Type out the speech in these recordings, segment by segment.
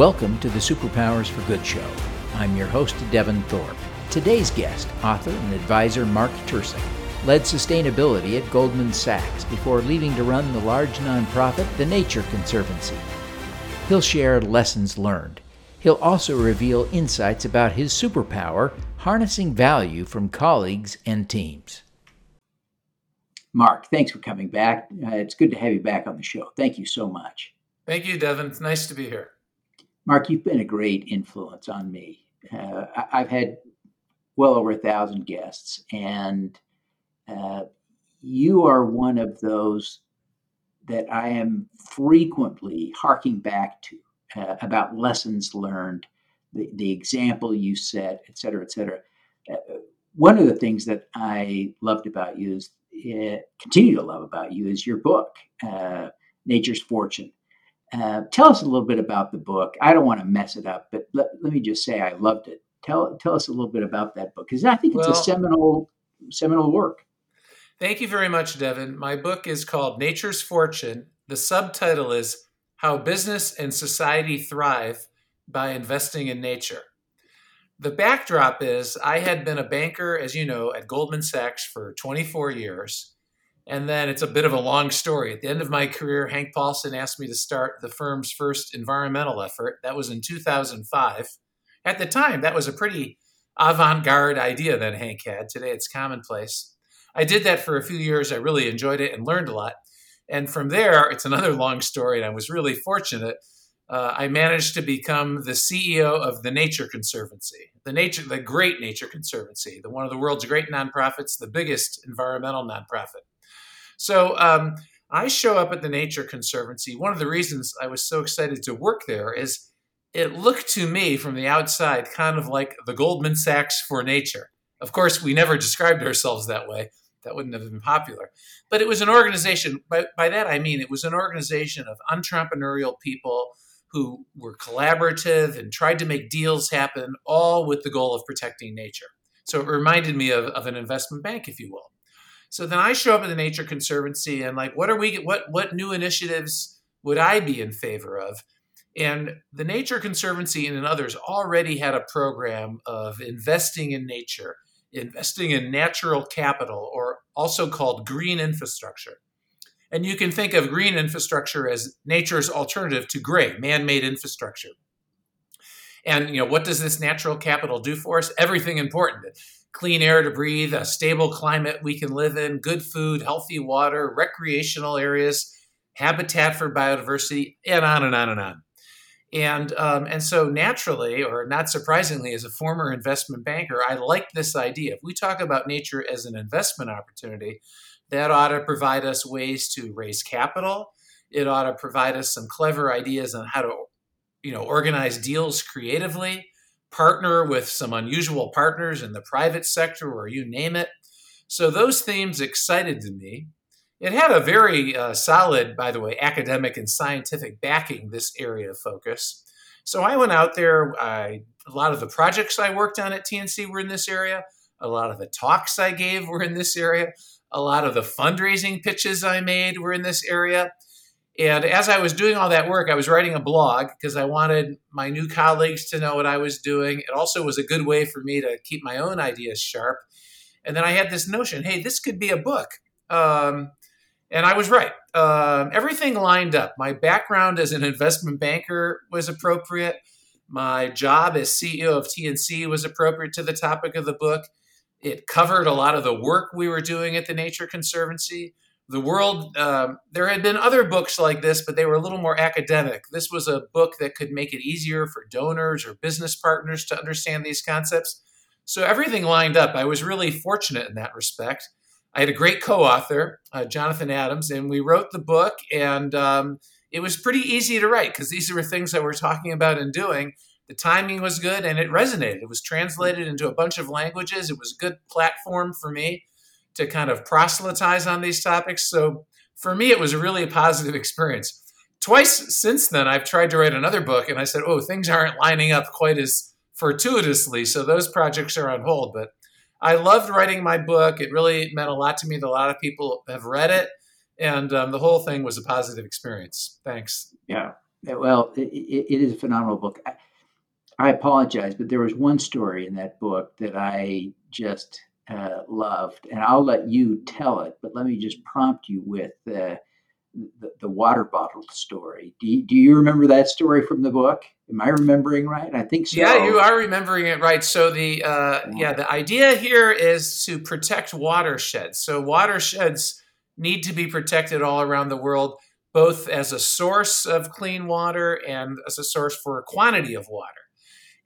Welcome to the Superpowers for Good show. I'm your host, Devin Thorpe. Today's guest, author and advisor Mark Tercek, led sustainability at Goldman Sachs before leaving to run the large nonprofit, the Nature Conservancy. He'll share lessons learned. He'll also reveal insights about his superpower, harnessing value from colleagues and teams. Mark, thanks for coming back. Uh, it's good to have you back on the show. Thank you so much. Thank you, Devin. It's nice to be here. Mark, you've been a great influence on me. Uh, I've had well over a thousand guests, and uh, you are one of those that I am frequently harking back to uh, about lessons learned, the, the example you set, et cetera, et cetera. Uh, one of the things that I loved about you is uh, continue to love about you is your book, uh, Nature's Fortune. Uh, tell us a little bit about the book. I don't want to mess it up, but let, let me just say I loved it. Tell tell us a little bit about that book because I think it's well, a seminal seminal work. Thank you very much, Devin. My book is called Nature's Fortune. The subtitle is How Business and Society Thrive by Investing in Nature. The backdrop is I had been a banker, as you know, at Goldman Sachs for 24 years. And then it's a bit of a long story. At the end of my career, Hank Paulson asked me to start the firm's first environmental effort. That was in 2005. At the time, that was a pretty avant garde idea that Hank had. Today, it's commonplace. I did that for a few years. I really enjoyed it and learned a lot. And from there, it's another long story, and I was really fortunate. Uh, I managed to become the CEO of the Nature Conservancy, the nature, the great Nature Conservancy, the one of the world's great nonprofits, the biggest environmental nonprofit. So um, I show up at the Nature Conservancy. One of the reasons I was so excited to work there is it looked to me from the outside kind of like the Goldman Sachs for nature. Of course, we never described ourselves that way. That wouldn't have been popular. But it was an organization, by, by that I mean it was an organization of entrepreneurial people who were collaborative and tried to make deals happen, all with the goal of protecting nature. So it reminded me of, of an investment bank, if you will. So then I show up at the Nature Conservancy and like, what are we? What what new initiatives would I be in favor of? And the Nature Conservancy and others already had a program of investing in nature, investing in natural capital, or also called green infrastructure. And you can think of green infrastructure as nature's alternative to gray, man-made infrastructure. And you know, what does this natural capital do for us? Everything important clean air to breathe, a stable climate we can live in, good food, healthy water, recreational areas, habitat for biodiversity, and on and on and on. And um, and so naturally, or not surprisingly, as a former investment banker, I like this idea. If we talk about nature as an investment opportunity, that ought to provide us ways to raise capital. It ought to provide us some clever ideas on how to, you know, organize deals creatively partner with some unusual partners in the private sector or you name it. So those themes excited me. It had a very uh, solid, by the way, academic and scientific backing, this area of focus. So I went out there. I, a lot of the projects I worked on at TNC were in this area. A lot of the talks I gave were in this area. A lot of the fundraising pitches I made were in this area. And as I was doing all that work, I was writing a blog because I wanted my new colleagues to know what I was doing. It also was a good way for me to keep my own ideas sharp. And then I had this notion hey, this could be a book. Um, and I was right. Um, everything lined up. My background as an investment banker was appropriate. My job as CEO of TNC was appropriate to the topic of the book. It covered a lot of the work we were doing at the Nature Conservancy the world um, there had been other books like this but they were a little more academic. This was a book that could make it easier for donors or business partners to understand these concepts. So everything lined up. I was really fortunate in that respect. I had a great co-author uh, jonathan adams and we wrote the book and um, it was pretty easy to write because these were things that we're talking about and doing. The timing was good and it resonated. It was translated into a bunch of languages. It was a good platform for me to kind of proselytize on these topics. So for me, it was a really positive experience. Twice since then, I've tried to write another book, and I said, "Oh, things aren't lining up quite as fortuitously." So those projects are on hold. But I loved writing my book. It really meant a lot to me that a lot of people have read it, and um, the whole thing was a positive experience. Thanks. Yeah, Well, it, it is a phenomenal book. I, I, apologize, but there was one story in that book that I just uh, loved, and I'll let you tell it. But let me just prompt you with uh, the, the water bottle story. Do you, do you remember that story from the book? Am I remembering right? I think so. Yeah, you are remembering it right. So the uh, yeah, the idea here is to protect watersheds. So watersheds need to be protected all around the world, both as a source of clean water and as a source for a quantity of water.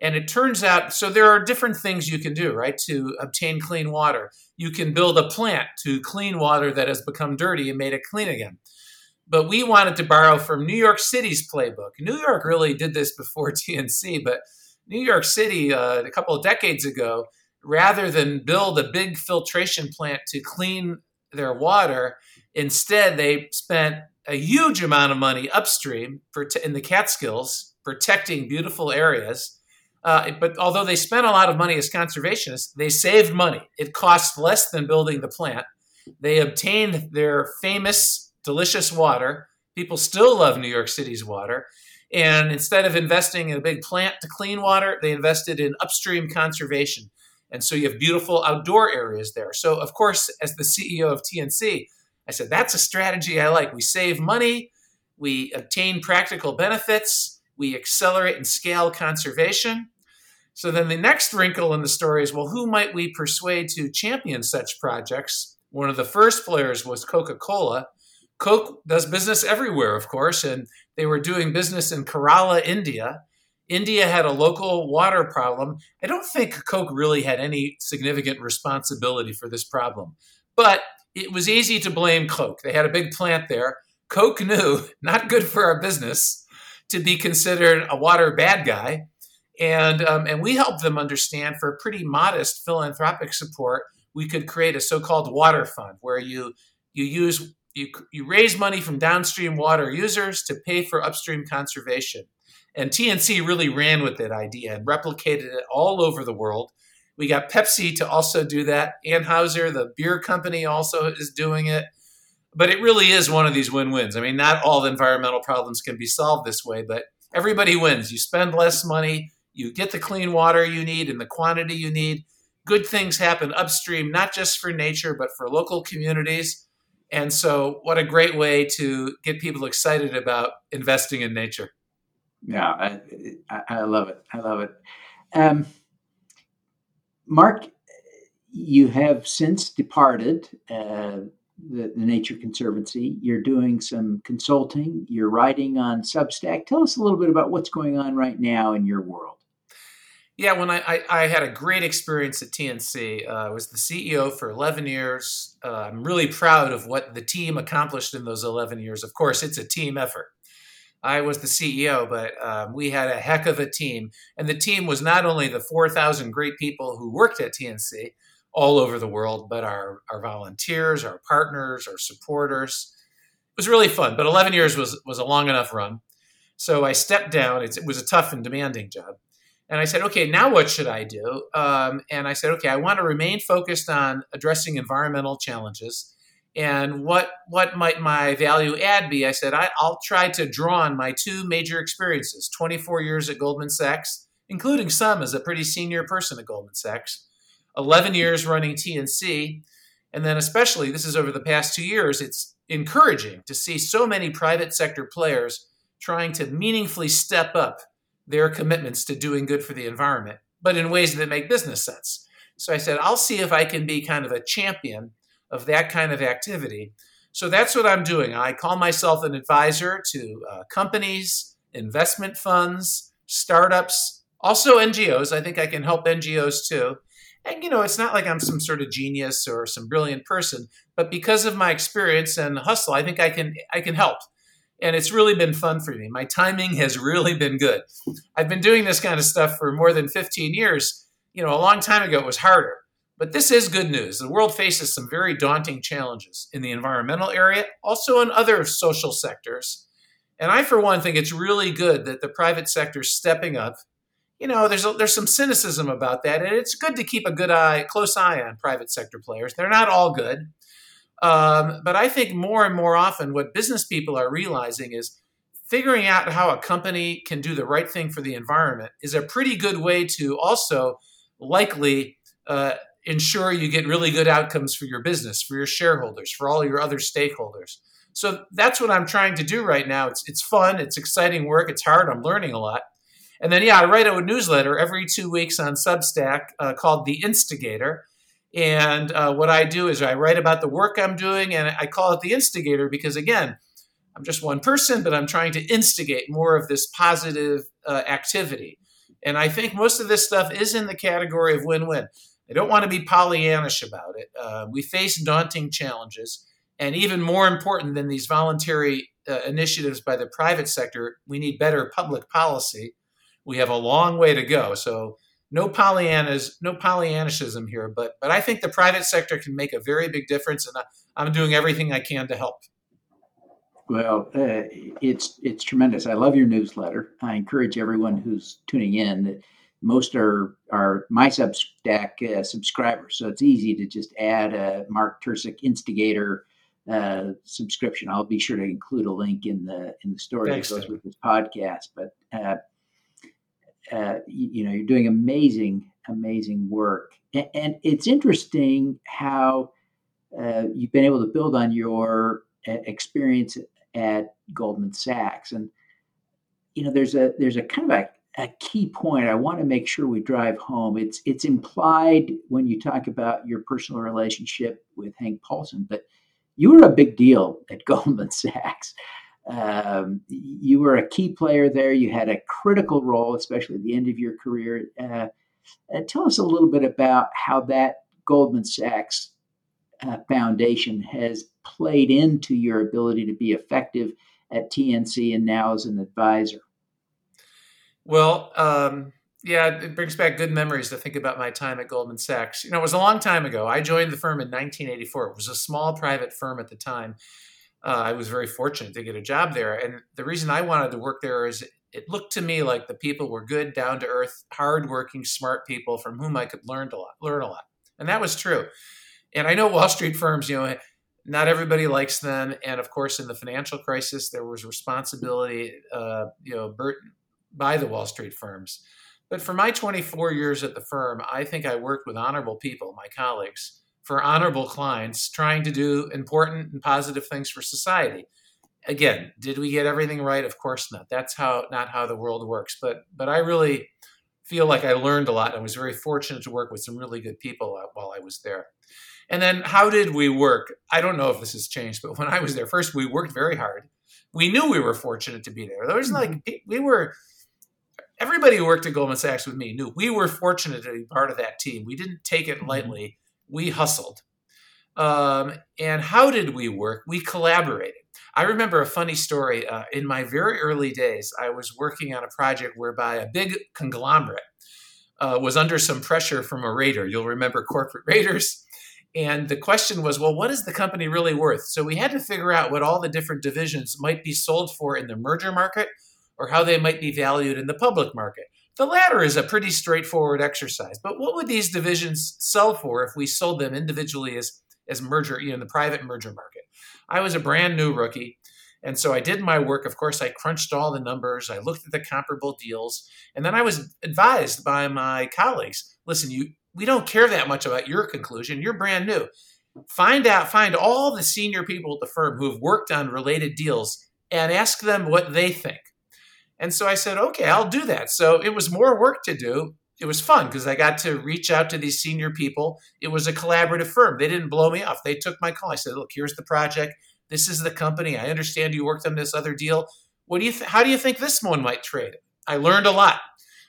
And it turns out, so there are different things you can do, right, to obtain clean water. You can build a plant to clean water that has become dirty and made it clean again but we wanted to borrow from New York City's playbook. New York really did this before TNC, but New York City, uh, a couple of decades ago, rather than build a big filtration plant to clean their water, instead they spent a huge amount of money upstream in the Catskills protecting beautiful areas. Uh, but although they spent a lot of money as conservationists, they saved money. It cost less than building the plant. They obtained their famous delicious water. People still love New York City's water. And instead of investing in a big plant to clean water, they invested in upstream conservation. And so you have beautiful outdoor areas there. So, of course, as the CEO of TNC, I said, that's a strategy I like. We save money, we obtain practical benefits, we accelerate and scale conservation. So then the next wrinkle in the story is well, who might we persuade to champion such projects? One of the first players was Coca Cola, Coke does business everywhere, of course, and they were doing business in Kerala, India. India had a local water problem. I don't think Coke really had any significant responsibility for this problem, but it was easy to blame Coke. They had a big plant there. Coke knew, not good for our business, to be considered a water bad guy. And, um, and we helped them understand for pretty modest philanthropic support, we could create a so called water fund where you, you use you, you raise money from downstream water users to pay for upstream conservation. And TNC really ran with that idea and replicated it all over the world. We got Pepsi to also do that. Anheuser, the beer company, also is doing it. But it really is one of these win wins. I mean, not all the environmental problems can be solved this way, but everybody wins. You spend less money, you get the clean water you need and the quantity you need. Good things happen upstream, not just for nature, but for local communities and so, what a great way to get people excited about investing in nature. Yeah, I, I love it. I love it. Um, Mark, you have since departed uh, the, the, Nature Conservancy. You're doing some consulting, you're writing on Substack. Tell us a little bit about what's going on right now in your world. Yeah, when I, I, I, had a great experience at TNC, uh, I was the CEO for 11 years. Uh, I'm really proud of what the team accomplished in those 11 years. Of course, it's a team effort. I was the CEO, but um, we had a heck of a team. And the team was not only the 4,000 great people who worked at TNC all over the world, but our, our volunteers, our partners, our supporters. It was really fun, but 11 years was, was a long enough run. So I stepped down. It's, it was a tough and demanding job. And I said, okay, now what should I do? Um, and I said, okay, I want to remain focused on addressing environmental challenges. And what what might my value add be? I said, I, I'll try to draw on my two major experiences: 24 years at Goldman Sachs, including some as a pretty senior person at Goldman Sachs, 11 years running TNC, and then especially this is over the past two years. It's encouraging to see so many private sector players trying to meaningfully step up their commitments to doing good for the environment, but in ways that make business sense. So I said, I'll see if I can be kind of a champion of that kind of activity. So that's what I'm doing. I call myself an advisor to uh, companies, investment funds, startups, also NGOs. I think I can help NGOs too. And you know, it's not like I'm some sort of genius or some brilliant person, but because of my experience and hustle, I think I can I can help and it's really been fun for me. My timing has really been good. I've been doing this kind of stuff for more than 15 years. You know, a long time ago it was harder. But this is good news. The world faces some very daunting challenges in the environmental area, also in other social sectors. And I, for one, think it's really good that the private sector is stepping up. You know, there's a, there's some cynicism about that, and it's good to keep a good eye, close eye on private sector players. They're not all good. Um, but I think more and more often, what business people are realizing is figuring out how a company can do the right thing for the environment is a pretty good way to also likely uh, ensure you get really good outcomes for your business, for your shareholders, for all your other stakeholders. So that's what I'm trying to do right now. It's it's fun, it's exciting work, it's hard. I'm learning a lot. And then yeah, I write a newsletter every two weeks on Substack uh, called The Instigator. And uh, what I do is I write about the work I'm doing, and I call it the Instigator because again, I'm just one person, but I'm trying to instigate more of this positive uh, activity. And I think most of this stuff is in the category of win-win. I don't want to be Pollyannish about it. Uh, we face daunting challenges. And even more important than these voluntary uh, initiatives by the private sector, we need better public policy. We have a long way to go. So no Pollyannas, no Pollyannishism here, but but I think the private sector can make a very big difference, and I, am doing everything I can to help. Well, uh, it's it's tremendous. I love your newsletter. I encourage everyone who's tuning in. Most are are my Substack uh, subscribers, so it's easy to just add a Mark Tercek Instigator uh, subscription. I'll be sure to include a link in the in the story Thanks, that goes with this podcast. But uh, you, you, know, you're doing amazing, amazing work, and, and it's interesting how uh, you've been able to build on your uh, experience at Goldman Sachs. And you know, there's a there's a kind of a a key point I want to make sure we drive home. It's it's implied when you talk about your personal relationship with Hank Paulson, but you were a big deal at Goldman Sachs. Um, you were a key player there. You had a critical role, especially at the end of your career. Uh, uh, tell us a little bit about how that Goldman Sachs uh, Foundation has played into your ability to be effective at TNC and now as an advisor. Well, um, yeah, it brings back good memories to think about my time at Goldman Sachs. You know, it was a long time ago. I joined the firm in 1984. It was a small private firm at the time. Uh, I was very fortunate to get a job there. And the reason I wanted to work there is it looked to me like the people were good, down to earth, hardworking, smart people from whom I could learn a lot. Learn a lot, and that was true. And I know Wall Street firms, you know, not everybody likes them. And of course, in the financial crisis, there was responsibility, uh, you know, by the Wall Street firms. But for my 24 years at the firm, I think I worked with honorable people, my colleagues, for honorable clients, trying to do important and positive things for society. Again, did we get everything right? Of course not. That's how not how the world works. But but I really feel like I learned a lot. I was very fortunate to work with some really good people while I was there. And then how did we work? I don't know if this has changed, but when I was there, first we worked very hard. We knew we were fortunate to be there. There was like mm-hmm. we were everybody who worked at Goldman Sachs with me knew we were fortunate to be part of that team. We didn't take it mm-hmm. lightly. We hustled. Um, and how did we work? We collaborated. I remember a funny story. Uh, in my very early days, I was working on a project whereby a big conglomerate uh, was under some pressure from a raider. You'll remember corporate raiders. And the question was, well, what is the company really worth? So we had to figure out what all the different divisions might be sold for in the merger market or how they might be valued in the public market. The latter is a pretty straightforward exercise, but what would these divisions sell for if we sold them individually as, as merger, you know, in the private merger market? I was a brand new rookie. And so I did my work. Of course, I crunched all the numbers. I looked at the comparable deals. And then I was advised by my colleagues listen, you, we don't care that much about your conclusion. You're brand new. Find out, find all the senior people at the firm who have worked on related deals and ask them what they think. And so I said, okay, I'll do that. So it was more work to do. It was fun because I got to reach out to these senior people. It was a collaborative firm. They didn't blow me off. They took my call. I said, look, here's the project. This is the company. I understand you worked on this other deal. What do you th- how do you think this one might trade? I learned a lot.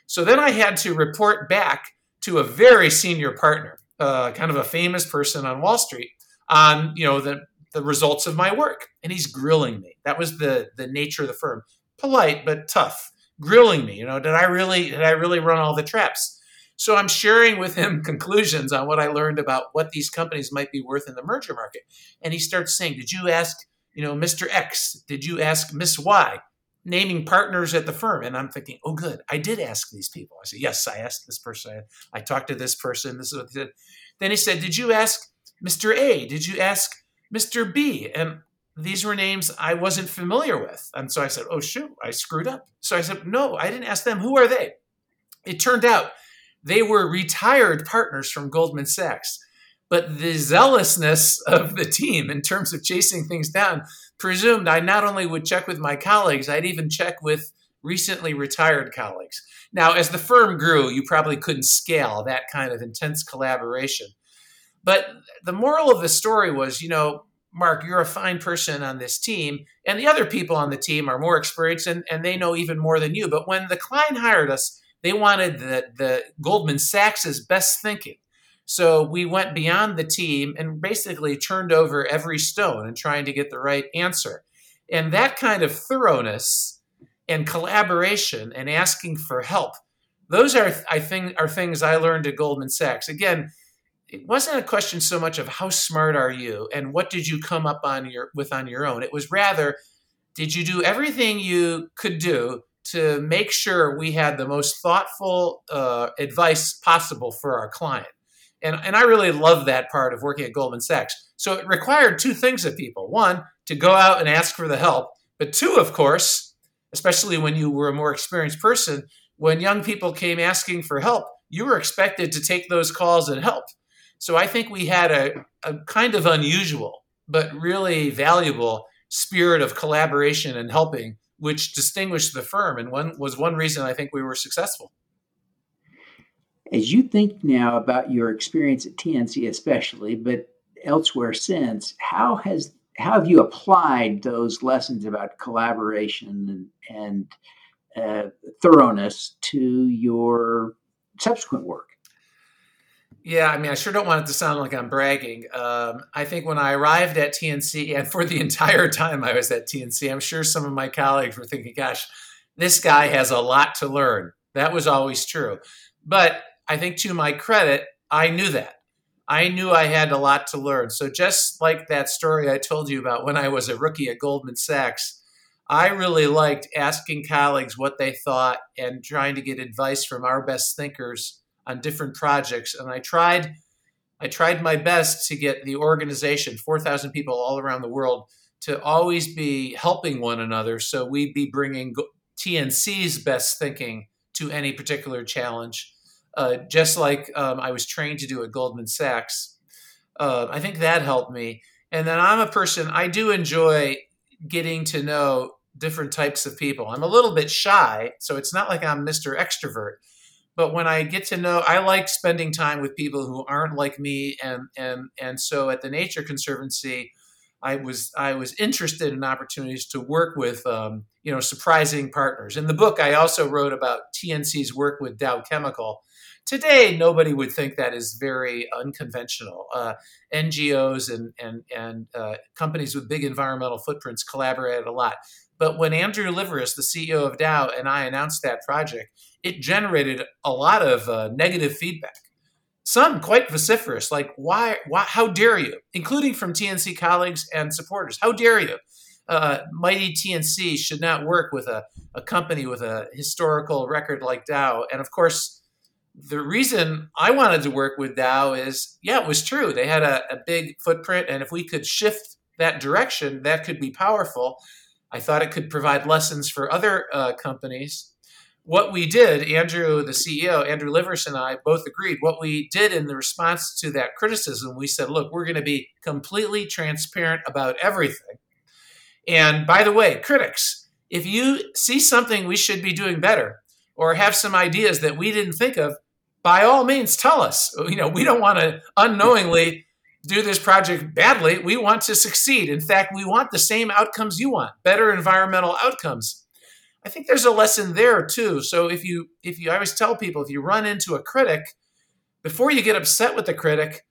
So then I had to report back to a very senior partner, uh, kind of a famous person on Wall Street, on you know the the results of my work, and he's grilling me. That was the the nature of the firm polite but tough, grilling me. You know, did I really did I really run all the traps? So I'm sharing with him conclusions on what I learned about what these companies might be worth in the merger market. And he starts saying, "Did you ask, you know, Mr. X? Did you ask Miss Y?" Naming partners at the firm, and I'm thinking, "Oh, good, I did ask these people." I said, "Yes, I asked this person. I, I talked to this person. This is what they did." Then he said, "Did you ask Mr. A? Did you ask Mr. B?" And these were names I wasn't familiar with. And so I said, Oh, shoot, I screwed up. So I said, No, I didn't ask them. Who are they? It turned out they were retired partners from Goldman Sachs. But the zealousness of the team in terms of chasing things down presumed I not only would check with my colleagues, I'd even check with recently retired colleagues. Now, as the firm grew, you probably couldn't scale that kind of intense collaboration. But the moral of the story was, you know, Mark, you're a fine person on this team, and the other people on the team are more experienced and, and they know even more than you. But when the client hired us, they wanted the, the Goldman Sachs's best thinking. So we went beyond the team and basically turned over every stone and trying to get the right answer. And that kind of thoroughness and collaboration and asking for help, those are I think are things I learned at Goldman Sachs. Again, it wasn't a question so much of how smart are you and what did you come up on your with on your own. It was rather did you do everything you could do to make sure we had the most thoughtful uh, advice possible for our client. And, and I really love that part of working at Goldman Sachs. So it required two things of people. One, to go out and ask for the help. But two, of course, especially when you were a more experienced person, when young people came asking for help, you were expected to take those calls and help. So I think we had a, a kind of unusual, but really valuable spirit of collaboration and helping, which distinguished the firm and one was one reason I think we were successful. As you think now about your experience at TNC, especially, but elsewhere since, how has how have you applied those lessons about collaboration and, and uh, thoroughness to your subsequent work? Yeah, I mean, I sure don't want it to sound like I'm bragging. Um, I think when I arrived at TNC, and for the entire time I was at TNC, I'm sure some of my colleagues were thinking, gosh, this guy has a lot to learn. That was always true. But I think to my credit, I knew that. I knew I had a lot to learn. So, just like that story I told you about when I was a rookie at Goldman Sachs, I really liked asking colleagues what they thought and trying to get advice from our best thinkers on different projects. And I tried, I tried my best to get the organization, 4,000 people all around the world, to always be helping one another. So we'd be bringing TNC's best thinking to any particular challenge uh, just like um, I was trained to do at Goldman Sachs. Uh, I think that helped me. And then I'm a person, I do enjoy getting to know different types of people. I'm a little bit shy, so it's not like I'm Mr. Extrovert. But when I get to know, I like spending time with people who aren't like me, and and and so at the Nature Conservancy, I was I was interested in opportunities to work with um, you know surprising partners. In the book, I also wrote about TNC's work with Dow Chemical, Today, nobody would think that is very unconventional. Uh, NGOs and and and uh, companies with big environmental footprints collaborated a lot. But when Andrew Liveris, the CEO of Dow, and I announced that project, it generated a lot of uh, negative feedback. Some quite vociferous, like why, why, how dare you, including from TNC colleagues and supporters. How dare you? Uh, mighty TNC should not work with a, a company with a historical record like Dow. And of course, the reason I wanted to work with Dow is, yeah, it was true. They had a, a, big footprint, and if we could shift that direction, that could be powerful. I thought it could provide lessons for other uh, companies. What we did, Andrew, the CEO, Andrew Liveris, and I both agreed. What we did in the response to that criticism, we said, look, we're going to be completely transparent about everything. And by the way, critics, if you see something we should be doing better, or have some ideas that we didn't think of, by all means tell us. You know, we don't want to unknowingly do this project badly. We want to succeed. In fact, we want the same outcomes you want, better environmental outcomes. I think there's a lesson there too. So if you if you I always tell people if you run into a critic, before you get upset with the critic,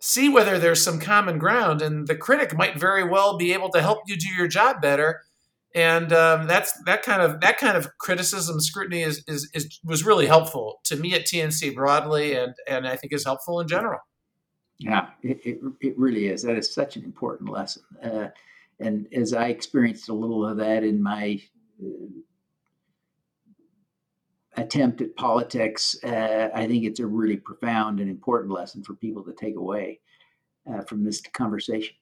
see whether there's some common ground and the critic might very well be able to help you do your job better and um, that's that kind of that kind of criticism scrutiny is, is, is was really helpful to me at TNC broadly, and and I think is helpful in general. Yeah, it, it, it really is. That is such an important lesson, uh, and as I experienced a little of that in my uh, attempt at politics, uh, I think it's a really profound and important lesson for people to take away uh, from this conversation.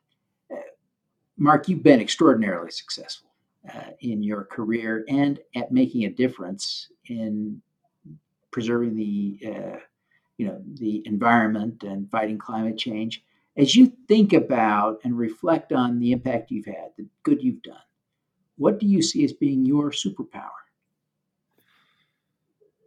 Mark, you've been extraordinarily successful uh, in your career and at making a difference in preserving the uh, you know the environment and fighting climate change. As you think about and reflect on the impact you've had, the good you've done, what do you see as being your superpower?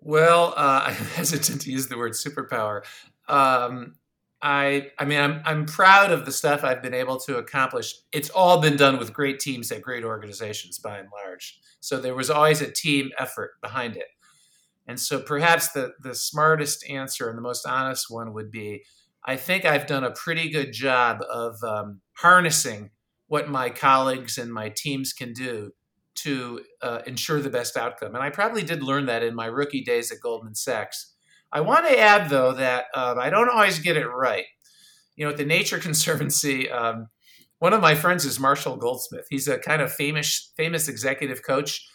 Well, uh, I'm hesitant to use the word superpower. Um, I, I mean, I'm, I'm proud of the stuff I've been able to accomplish. It's all been done with great teams at great organizations, by and large. So there was always a team effort behind it. And so perhaps the, the smartest answer and the most honest one would be I think I've done a pretty good job of um, harnessing what my colleagues and my teams can do to uh, ensure the best outcome. And I probably did learn that in my rookie days at Goldman Sachs. I want to add, though, that uh, I don't always get it right. You know, at the Nature Conservancy, um, one of my friends is Marshall Goldsmith. He's a kind of famous famous executive coach.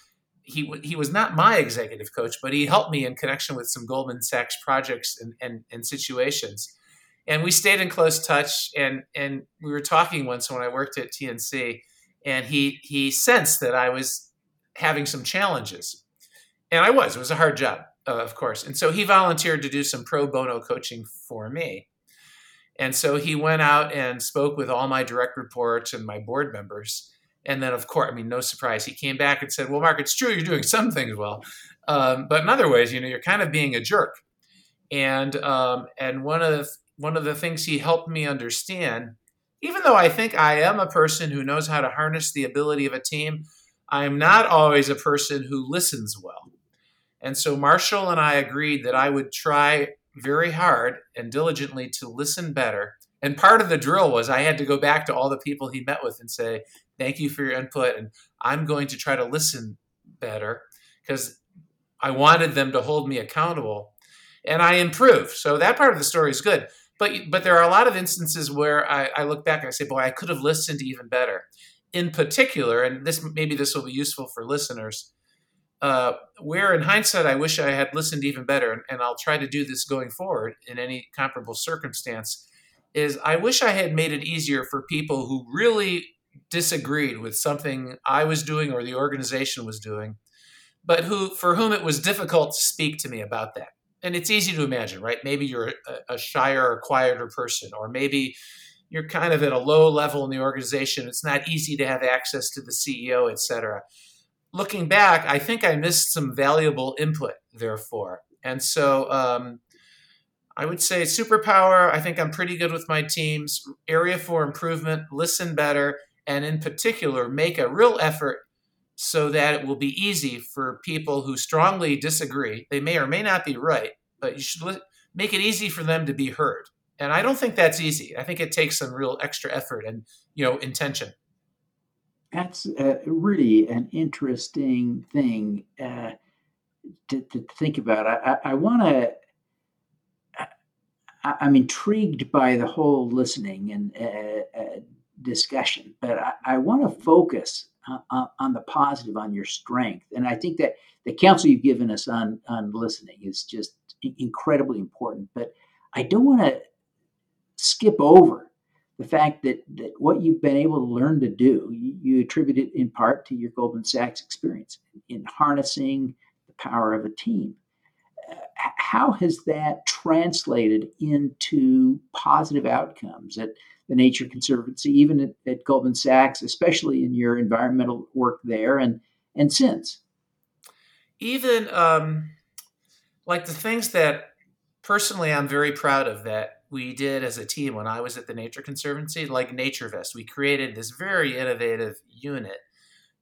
He he was not my executive coach, but he helped me in connection with some Goldman Sachs projects and, and, and situations. And we stayed in close touch. And and we were talking once when I worked at TNC, and he he sensed that I was having some challenges, and I was. It was a hard job, uh, of course. And so he volunteered to do some pro bono coaching for me. And so he went out and spoke with all my direct reports and my board members. And then, of course, I mean, no surprise, he came back and said, "Well, Mark, it's true you're doing some things well, um, but in other ways, you know, you're kind of being a jerk." And um, and one of the, one of the things he helped me understand even though I think I am a person who knows how to harness the ability of a team, I'm not always a person who listens well. And so Marshall and I agreed that I would try very hard and diligently to listen better. And part of the drill was I had to go back to all the people he met with and say, Thank you for your input. And I'm going to try to listen better because I wanted them to hold me accountable. And I improved. So that part of the story is good. But but there are a lot of instances where I, I look back and I say, boy, I could have listened even better. In particular, and this maybe this will be useful for listeners, uh, where in hindsight I wish I had listened even better, and, and I'll try to do this going forward in any comparable circumstance, is I wish I had made it easier for people who really disagreed with something I was doing or the organization was doing, but who for whom it was difficult to speak to me about that and it's easy to imagine, right? Maybe you're a, a shyer or quieter person, or maybe you're kind of at a low level in the organization. It's not easy to have access to the CEO, et cetera. Looking back, I think I missed some valuable input, therefore. And so um, I would say superpower, I think I'm pretty good with my teams. Area for improvement, listen better, and in particular, make a real effort so that it will be easy for people who strongly disagree. They may or may not be right, but you should make it easy for them to be heard. And I don't think that's easy. I think it takes some real extra effort and you know intention. That's uh, really an interesting thing uh, to, to, think about. I, I, I want to. I'm intrigued by the whole listening and uh, uh discussion, but I, I want to focus uh, on the positive, on your strength. And I think that the counsel you've given us on on listening is just incredibly important. But I don't want to skip over the fact that, that what you've been able to learn to do, you, you attribute it in part to your Goldman Sachs experience in harnessing the power of a team. How has that translated into positive outcomes at the Nature Conservancy, even at, at, Goldman Sachs, especially in your environmental work there and and since. Even um, like the things that personally I'm very proud of that we did as a team when I was at the Nature Conservancy, like NatureVest. We created this very innovative unit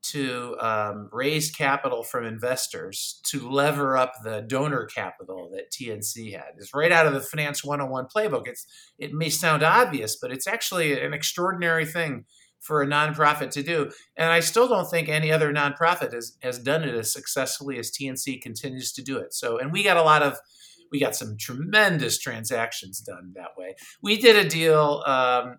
to um, raise capital from investors to lever up the donor capital that TNC had. It's right out of the Finance 101 playbook. It's it may sound obvious, but it's actually an extraordinary thing for a nonprofit to do. And I still don't think any other nonprofit has, has done it as successfully as TNC continues to do it. So, and we got a lot of we got some tremendous transactions done that way. We did a deal. Um,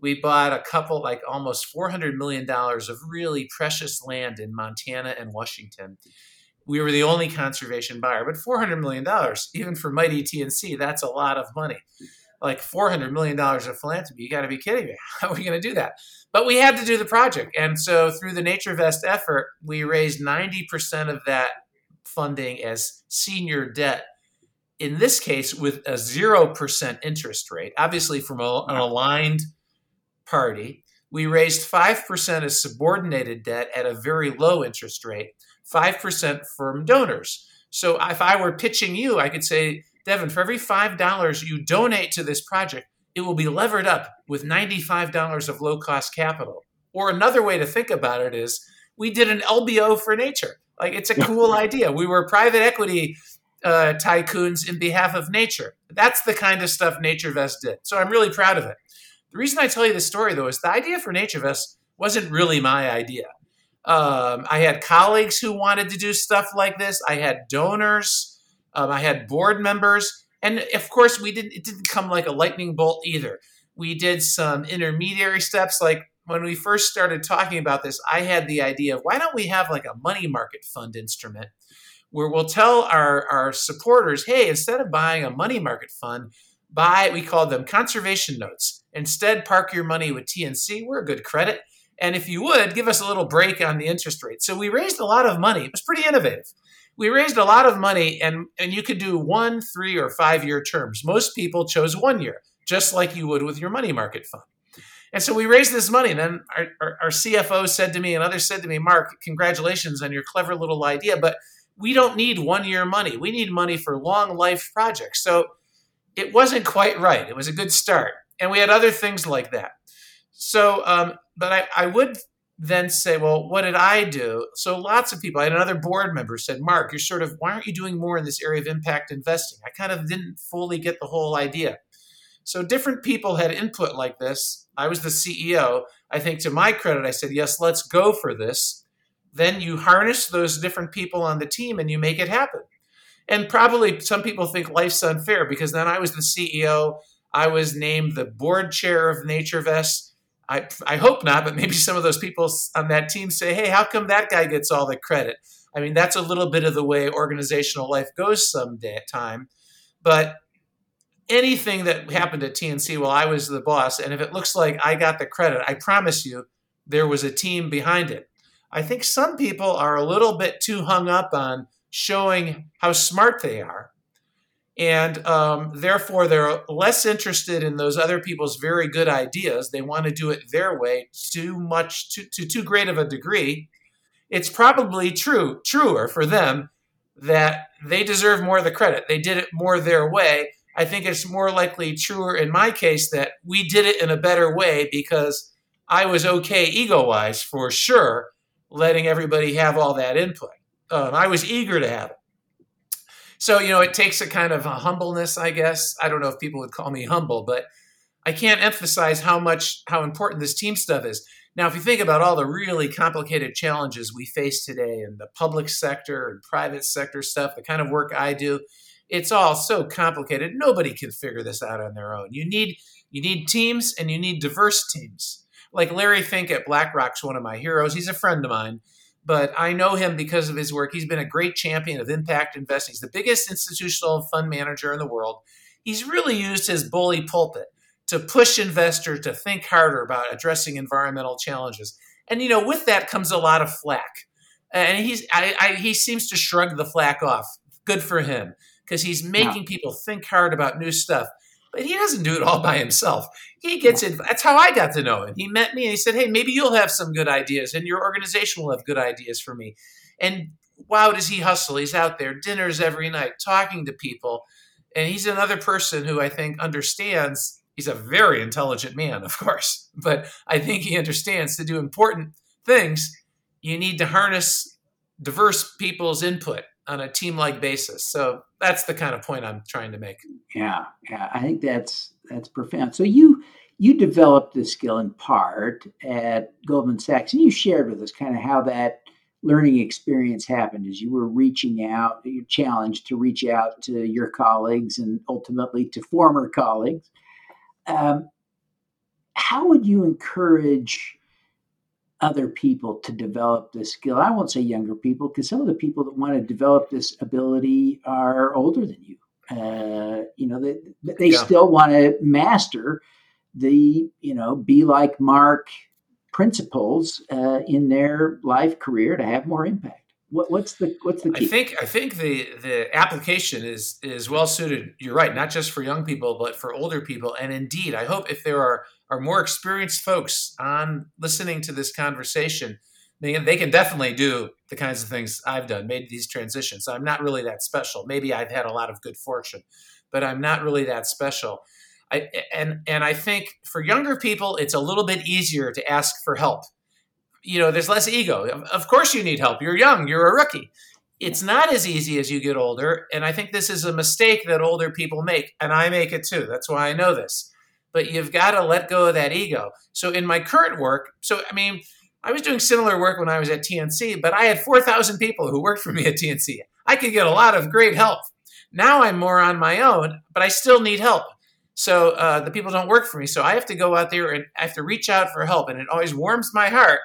we bought a couple, like almost $400 million of really precious land in Montana and Washington. We were the only conservation buyer, but $400 million, even for mighty TNC, that's a lot of money. like $400 million of philanthropy. You got to be kidding me. How are we going to do that? But we had to do the project. And so through the NatureVest effort, we raised 90% of that funding as senior debt. In this case, with a 0% interest rate, obviously from a, an aligned party. We raised 5% as subordinated debt at a very low interest rate, 5% from donors. So if I were pitching you, I could say, Devin, for every $5 you donate to this project, it will be levered up with $95 of low cost capital. Or another way to think about it is we did an LBO for nature. Like it's a cool idea. We were private equity uh, tycoons in behalf of nature. That's the kind of stuff NatureVest did. So I'm really proud of it. The reason I tell you this story, though, is the idea for NatureVest wasn't really my idea. Um, I had colleagues who wanted to do stuff like this. I had donors. Um, I had board members, and of course, we didn't. It didn't come like a lightning bolt either. We did some intermediary steps. Like when we first started talking about this, I had the idea of why don't we have like a money market fund instrument where we'll tell our, our supporters, hey, instead of buying a money market fund, buy, we call them conservation notes. Instead, park your money with TNC. We're a good credit. And if you would, give us a little break on the interest rate. So we raised a lot of money. It was pretty innovative. We raised a lot of money, and, and you could do one, three, or five year terms. Most people chose one year, just like you would with your money market fund. And so we raised this money. And then our, our, our CFO said to me, and others said to me, Mark, congratulations on your clever little idea, but we don't need one year money. We need money for long life projects. So it wasn't quite right. It was a good start. And we had other things like that. So, um, but I, I would then say, well, what did I do? So lots of people, I had another board member said, Mark, you're sort of, why aren't you doing more in this area of impact investing? I kind of didn't fully get the whole idea. So different people had input like this. I was the CEO. I think to my credit, I said, yes, let's go for this. Then you harness those different people on the team and you make it happen. And probably some people think life's unfair because then I was the CEO. I was named the board chair of NatureVest. I, I hope not, but maybe some of those people on that team say, hey, how come that guy gets all the credit? I mean, that's a little bit of the way organizational life goes some time. But anything that happened at TNC while I was the boss, and if it looks like I got the credit, I promise you there was a team behind it. I think some people are a little bit too hung up on showing how smart they are. And um, therefore, they're less interested in those other people's very good ideas. They want to do it their way too much, to, to too great of a degree. It's probably true, truer for them that they deserve more of the credit. They did it more their way. I think it's more likely truer in my case that we did it in a better way because I was okay ego wise for sure, letting everybody have all that input. Um, I was eager to have it. So, you know, it takes a kind of a humbleness, I guess. I don't know if people would call me humble, but I can't emphasize how much, how important this team stuff is. Now, if you think about all the really complicated challenges we face today in the public sector and private sector stuff, the kind of work I do, it's all so complicated. Nobody can figure this out on their own. You need you need teams and you need diverse teams. Like Larry Fink at BlackRock's one of my heroes. He's a friend of mine but I know him because of his work. He's been a great champion of impact investing. He's the biggest institutional fund manager in the world. He's really used his bully pulpit to push investors to think harder about addressing environmental challenges. And you know, with that comes a lot of flack. And he's I, I, he seems to shrug the flack off. Good for him because he's making yeah. people think hard about new stuff. But he doesn't do it all by himself. He gets it. That's how I got to know him. He met me and he said, Hey, maybe you'll have some good ideas and your organization will have good ideas for me. And wow, does he hustle? He's out there, dinners every night, talking to people. And he's another person who I think understands. He's a very intelligent man, of course, but I think he understands to do important things, you need to harness diverse people's input on a team like basis. So that's the kind of point I'm trying to make. Yeah, yeah, I think that's that's profound. So you you developed this skill in part at Goldman Sachs, and you shared with us kind of how that learning experience happened as you were reaching out, you're challenged to reach out to your colleagues and ultimately to former colleagues. Um, how would you encourage other people to develop this skill. I won't say younger people because some of the people that want to develop this ability are older than you. Uh, you know, they, they yeah. still want to master the, you know, be like Mark principles uh, in their life career to have more impact. What, what's the what's the key? I think I think the the application is is well suited. You're right, not just for young people, but for older people. And indeed, I hope if there are are more experienced folks on listening to this conversation, they, can definitely do the kinds of things I've done, made these transitions. I'm not really that special. Maybe I've had a lot of good fortune, but I'm not really that special. I, and and I think for younger people, it's a little bit easier to ask for help you know, there's less ego. Of course, you need help. You're young. You're a rookie. It's not as easy as you get older, and I think this is a mistake that older people make, and I make it too. That's why I know this. But you've got to let go of that ego. So in my current work, so I mean, I was doing similar work when I was at TNC, but I had 4,000 people who worked for me at TNC. I could get a lot of great help. Now I'm more on my own, but I still need help. So uh, the people don't work for me. So I have to go out there and I have to reach out for help. And it always warms my heart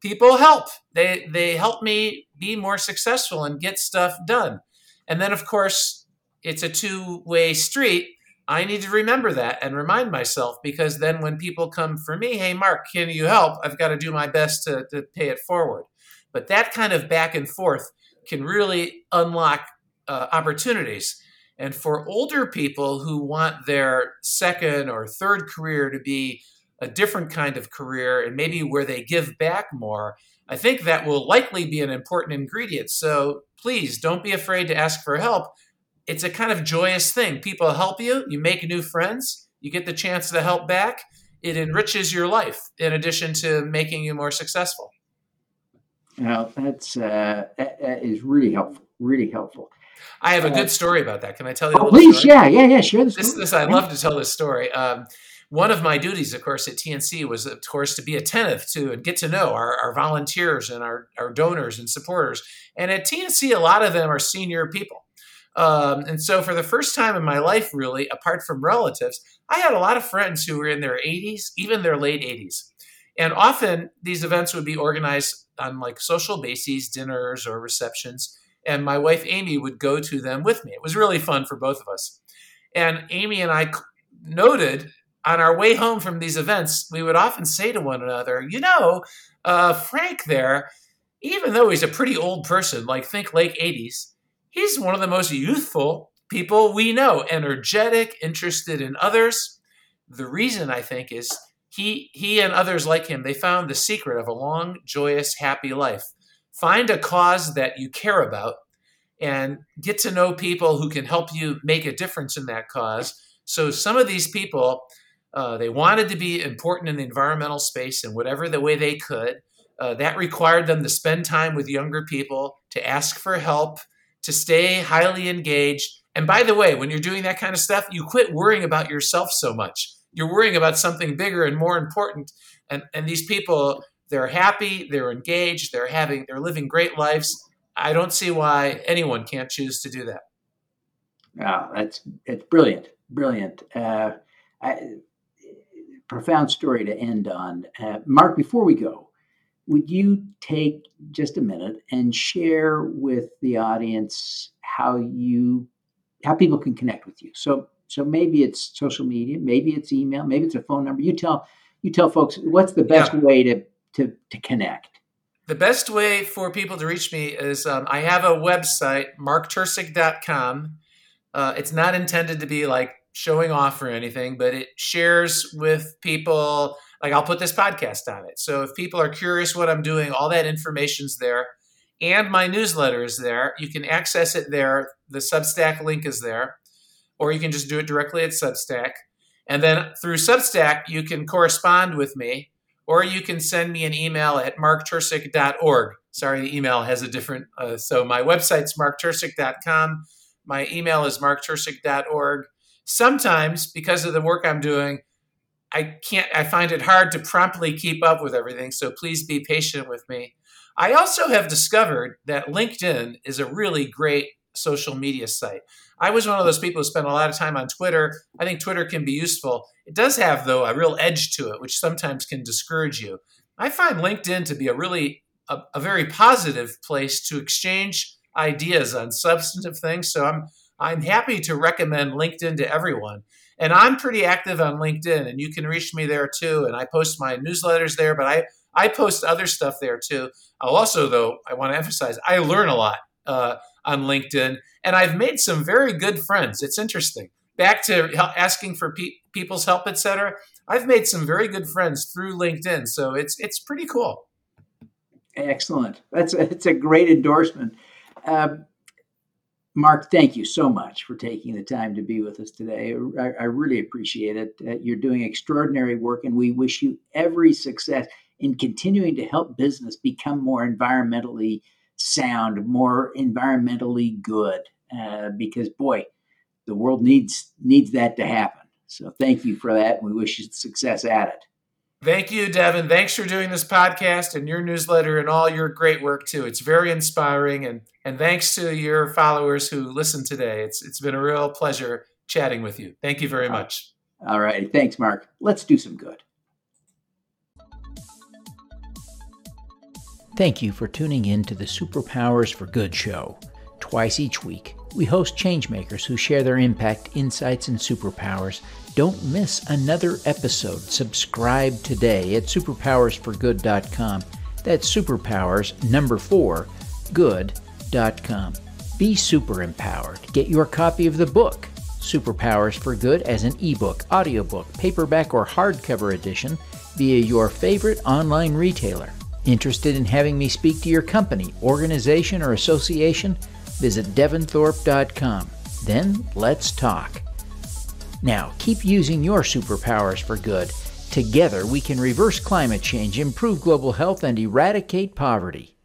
people help. They they help me be more successful and get stuff done. And then of course, it's a two-way street. I need to remember that and remind myself because then when people come for me, hey Mark, can you help? I've got to do my best to, to pay it forward. But that kind of back and forth can really unlock uh, opportunities. And for older people who want their second or third career to be a different kind of career and maybe where they give back more, I think that will likely be an important ingredient. So please don't be afraid to ask for help. It's a kind of joyous thing. People help you, you make new friends, you get the chance to help back. It enriches your life in addition to making you more successful. Now that's uh, that, that is really helpful. Really helpful. I have a good uh, story about that. Can I tell you? Oh, please, story? yeah, yeah, yeah. Share this. This, this I love to tell this story. Um, one of my duties, of course, at TNC was, of course, to be attentive to and get to know our, our volunteers and our, our donors and supporters. And at TNC, a lot of them are senior people. Um, and so, for the first time in my life, really, apart from relatives, I had a lot of friends who were in their 80s, even their late 80s. And often these events would be organized on like social bases, dinners or receptions. And my wife, Amy, would go to them with me. It was really fun for both of us. And Amy and I noted on our way home from these events, we would often say to one another, you know, uh, Frank there, even though he's a pretty old person, like think late 80s, he's one of the most youthful people we know, energetic, interested in others. The reason I think is he he and others like him, they found the secret of a long, joyous, happy life. Find a cause that you care about and get to know people who can help you make a difference in that cause. So some of these people uh, they wanted to be important in the environmental space in whatever the way they could. Uh, that required them to spend time with younger people, to ask for help, to stay highly engaged. And by the way, when you're doing that kind of stuff, you quit worrying about yourself so much. You're worrying about something bigger and more important. And, and these people, they're happy, they're engaged, they're having, they're living great lives. I don't see why anyone can't choose to do that. Wow, that's it's brilliant, brilliant. Uh, I, profound story to end on. Uh, Mark, before we go, would you take just a minute and share with the audience how you how people can connect with you? So so maybe it's social media, maybe it's email, maybe it's a phone number. You tell you tell folks what's the best yeah. way to to to connect. The best way for people to reach me is um, I have a website, marktercek.com. Uh, it's not intended to be like showing off or anything, but it shares with people. Like I'll put this podcast on it. So if people are curious what I'm doing, all that information's there. And my newsletter is there. You can access it there. The Substack link is there. Or you can just do it directly at Substack. And then through Substack, you can correspond with me, or you can send me an email at marktercek.org. Sorry, the email has a different. Uh, so my website's marktercek.com. My email is marktercek.org sometimes because of the work I'm doing, I can't, I find it hard to promptly keep up with everything. So please be patient with me. I also have discovered that LinkedIn is a really great social media site. I was one of those people who spent a lot of time on Twitter. I think Twitter can be useful. It does have, though, a real edge to it, which sometimes can discourage you. I find LinkedIn to be a really a, a very positive place to exchange ideas on substantive things. So I'm I'm happy to recommend LinkedIn to everyone. And I'm pretty active on LinkedIn, and you can reach me there too. And I post my newsletters there, but I, I post other stuff there too. I'll also, though, I want to emphasize I learn a lot uh, on LinkedIn, and I've made some very good friends. It's interesting. Back to asking for pe- people's help, etc. I've made some very good friends through LinkedIn, so it's it's pretty cool. Excellent. That's a, it's a great endorsement. Um, Mark, thank you so much for taking the time to be with us today. I, I really appreciate it. Uh, you're doing extraordinary work, and we wish you every success in continuing to help business become more environmentally sound, more environmentally good. Uh, because boy, the world needs needs that to happen. So thank you for that. And we wish you success at it. Thank you, Devin. Thanks for doing this podcast and your newsletter and all your great work too. It's very inspiring and and thanks to your followers who listen today. It's it's been a real pleasure chatting with you. Thank you very much. All right. Thanks, Mark. Let's do some good. Thank you for tuning in to the Superpowers for Good show. Twice each week, we host changemakers who share their impact, insights, and superpowers don't miss another episode. Subscribe today at superpowersforgood.com. That's superpowers number 4 good.com. Be super empowered. Get your copy of the book Superpowers for Good as an ebook, audiobook, paperback, or hardcover edition via your favorite online retailer. Interested in having me speak to your company, organization, or association? Visit devinthorpe.com. Then let's talk. Now, keep using your superpowers for good. Together, we can reverse climate change, improve global health, and eradicate poverty.